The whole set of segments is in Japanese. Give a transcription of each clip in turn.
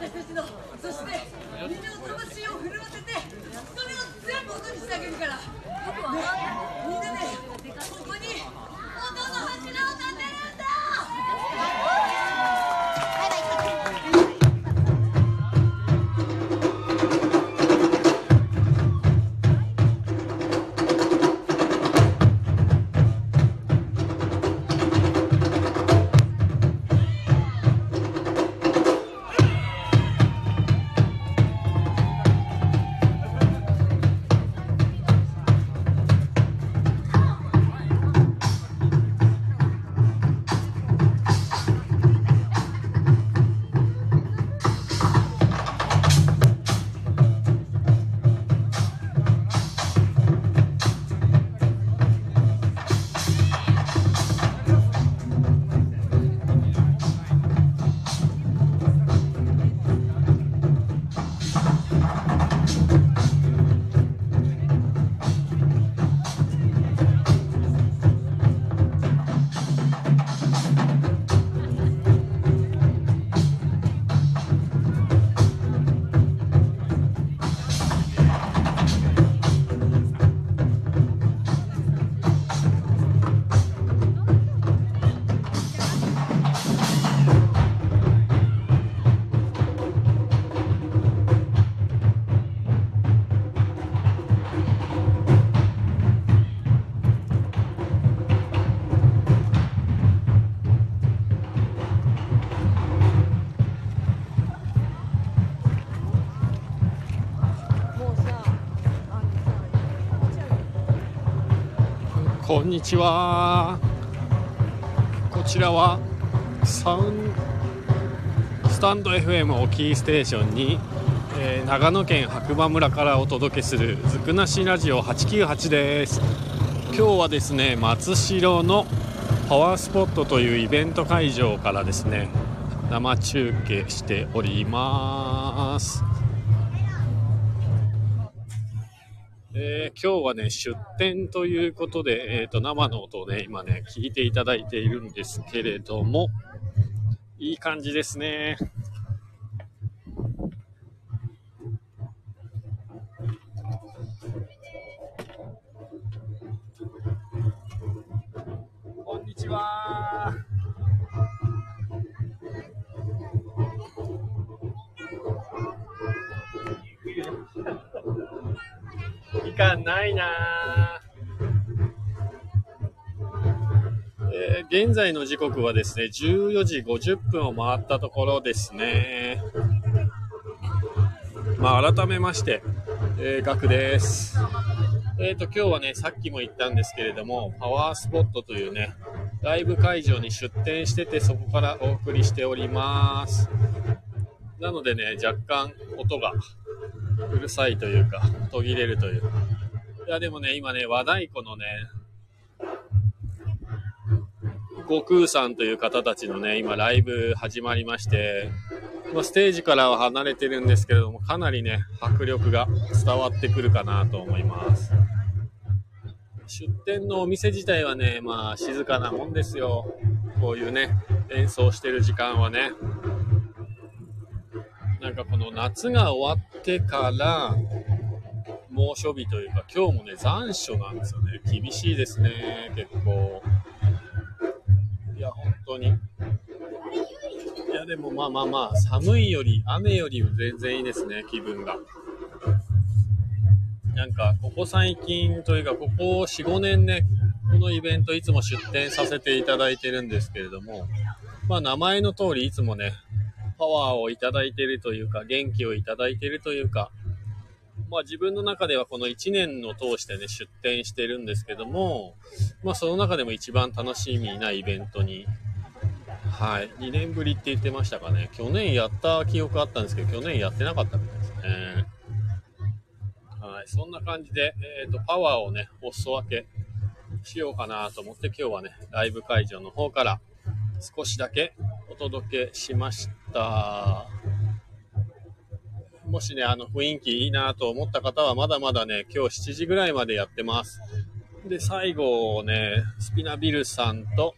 私たちのそしてみんなの魂を震わせてそれを全部音にしてあげるから。こんにちは。こちらはサウンスタンド FM をキーステーションに、えー長野県白馬村からお届けするずくなしラジオ898です。今日はですね松代のパワースポットというイベント会場からですね生中継しております。えー今日はね、出店ということで、えっ、と、生の音をね、今ね、聞いていただいているんですけれども、いい感じですね。みかないなえー現在の時刻はですね、14時50分を回ったところですね。まあ、改めまして、えー、ガクです。えっ、と、今日はね、さっきも言ったんですけれども、パワースポットというね、ライブ会場に出店してて、そこからお送りしております。なのでね、若干音がうるさいというか、途切れるという。いや、でもね、今ね、和太鼓のね、悟空さんという方たちのね、今ライブ始まりまして、まステージからは離れてるんですけれども、かなりね、迫力が伝わってくるかなと思います。出店のお店自体はね、まあ静かなもんですよ。こういうね、演奏してる時間はね。なんかこの夏が終わってから、猛暑日というか、今日もね、残暑なんですよね。厳しいですね、結構。いや、本当に。いや、でもまあまあまあ、寒いより、雨より全然いいですね、気分が。なんか、ここ最近というか、ここ4、5年ね、このイベントいつも出店させていただいてるんですけれども、まあ名前の通りいつもね、パワーをいただいているというか、元気をいただいているというか、まあ自分の中ではこの1年の通してね、出店してるんですけども、まあその中でも一番楽しみなイベントに、はい、2年ぶりって言ってましたかね。去年やった記憶あったんですけど、去年やってなかったみたいですね。はい、そんな感じで、えっ、と、パワーをね、お裾分けしようかなと思って、今日はね、ライブ会場の方から少しだけお届けしました。もしね、あの雰囲気いいなと思った方は、まだまだね、今日7時ぐらいまでやってます。で、最後ね、スピナビルさんと、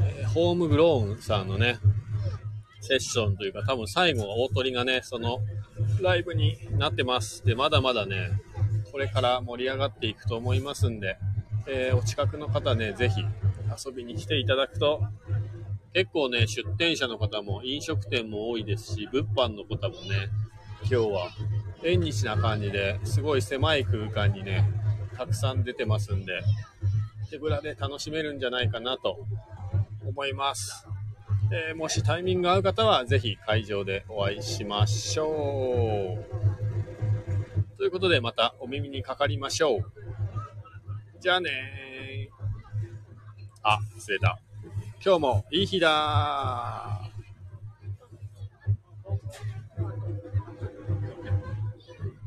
えーホームグローンさんのね、セッションというか、多分最後は大鳥がね、そのライブになってます。で、まだまだね、これから盛り上がっていくと思いますんで、えー、お近くの方ね、ぜひ遊びに来ていただくと、結構ね、出店者の方も飲食店も多いですし、物販の方もね、今日は縁日な感じですごい狭い空間にね、たくさん出てますんで、手ぶらで楽しめるんじゃないかなと思います。え、もしタイミング合う方は、ぜひ会場でお会いしましょう。ということで、またお耳にかかりましょう。じゃあねー。あ、忘れた。今日もいい日だ